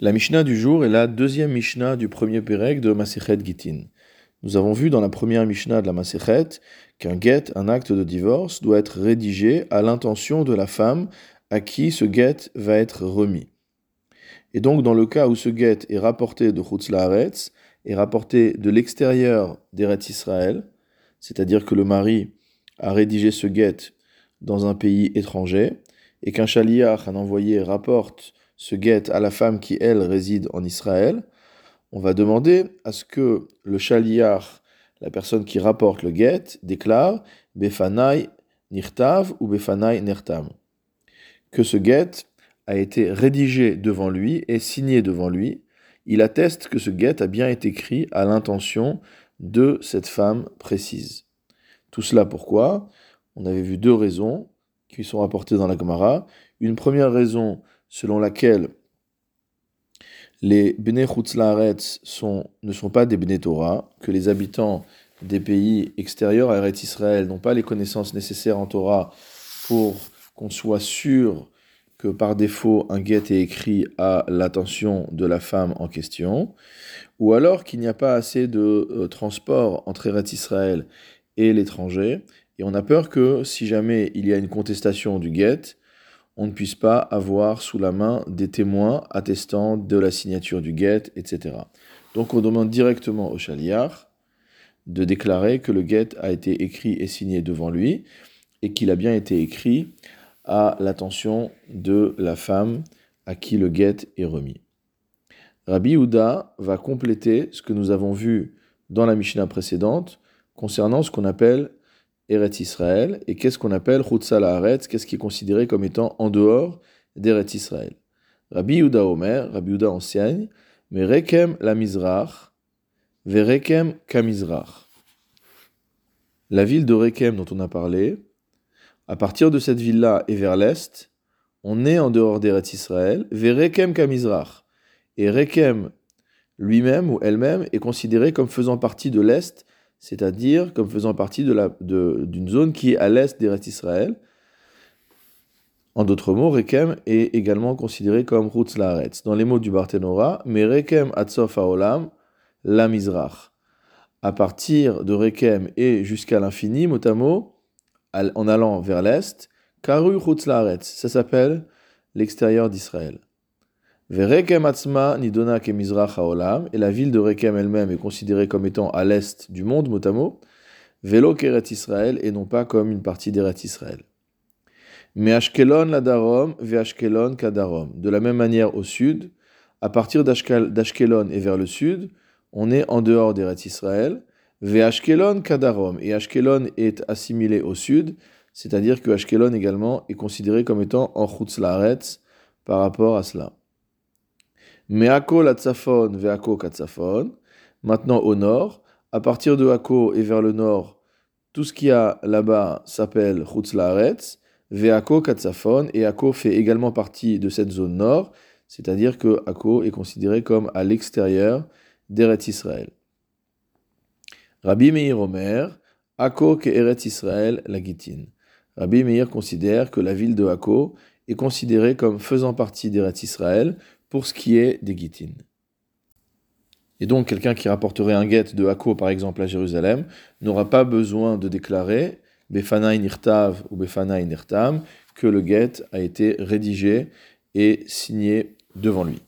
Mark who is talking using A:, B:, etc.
A: La Mishnah du jour est la deuxième Mishnah du premier Pérec de Masechet Gitin. Nous avons vu dans la première Mishnah de la Masechet qu'un get, un acte de divorce, doit être rédigé à l'intention de la femme à qui ce get va être remis. Et donc, dans le cas où ce get est rapporté de Chutz Laaretz, est rapporté de l'extérieur d'Eretz Israël, c'est-à-dire que le mari a rédigé ce get dans un pays étranger, et qu'un chaliach, un envoyé, rapporte ce guet à la femme qui, elle, réside en Israël, on va demander à ce que le chaliar, la personne qui rapporte le guet, déclare Befanai Nirtav ou Befanai Nertam. Que ce guet a été rédigé devant lui et signé devant lui. Il atteste que ce guet a bien été écrit à l'intention de cette femme précise. Tout cela pourquoi? On avait vu deux raisons qui sont rapportées dans la Gemara. Une première raison, selon laquelle les Bnei ne sont pas des Bnei Torah, que les habitants des pays extérieurs à Eretz Israël n'ont pas les connaissances nécessaires en Torah pour qu'on soit sûr que par défaut un guet est écrit à l'attention de la femme en question, ou alors qu'il n'y a pas assez de euh, transport entre Eretz Israël et l'étranger, et on a peur que si jamais il y a une contestation du guet, on ne puisse pas avoir sous la main des témoins attestant de la signature du guet, etc. Donc on demande directement au chaliar de déclarer que le guet a été écrit et signé devant lui et qu'il a bien été écrit à l'attention de la femme à qui le guet est remis. Rabbi Houda va compléter ce que nous avons vu dans la Mishnah précédente concernant ce qu'on appelle Eretz Israël. Et qu'est-ce qu'on appelle Chutzal Haaretz Qu'est-ce qui est considéré comme étant en dehors d'Eretz Israël Rabbi Yuda Omer, Rabbi Yuda enseigne, mais Rekem la Mizrach, Verekem Kamizrach. La ville de Rekem dont on a parlé, à partir de cette ville-là et vers l'est, on est en dehors d'Eretz Israël, Verekem Kamizrach. Et Rekem lui-même ou elle-même est considéré comme faisant partie de l'est c'est-à-dire comme faisant partie d'une de zone qui est à l'est d'Eretz Israël. En d'autres mots, Rekem est également considéré comme Chutz Laaretz. Dans les mots du Barthénora, mais Rekem Atsof Haolam, la Mizrach. À partir de Rekem et jusqu'à l'infini, mot à mot, en allant vers l'est, Karu Chutz Laaretz, ça s'appelle l'extérieur d'Israël. Verekem Atzma Nidona Kemizrach Haolam, et la ville de Rekem elle-même est considérée comme étant à l'est du monde, mot à Keret Israël, et non pas comme une partie d'Eret Israël. Mais Ashkelon la Darom, Ashkelon Kadarom. De la même manière au sud, à partir d'Ashkelon et vers le sud, on est en dehors d'Eret Israël, Ashkelon Kadarom, et Ashkelon est assimilé au sud, c'est-à-dire que Ashkelon également est considéré comme étant en Chutz par rapport à cela. Meako la Tzafon, Veako Katzafon. Maintenant au nord, à partir de Ako et vers le nord, tout ce qu'il y a là-bas s'appelle Chutz Laaretz, Veako Katzafon, et Ako fait également partie de cette zone nord, c'est-à-dire que Ako est considéré comme à l'extérieur d'Eretz Israël. Rabbi Meir Omer, Ako ke Eretz Israël la Gitin. Rabbi Meir considère que la ville de Ako est considérée comme faisant partie d'Eretz Israël, pour ce qui est des Gittin. Et donc, quelqu'un qui rapporterait un guet de Hako, par exemple, à Jérusalem, n'aura pas besoin de déclarer Befanaï Nirtav ou Befanaï Nirtam que le guet a été rédigé et signé devant lui.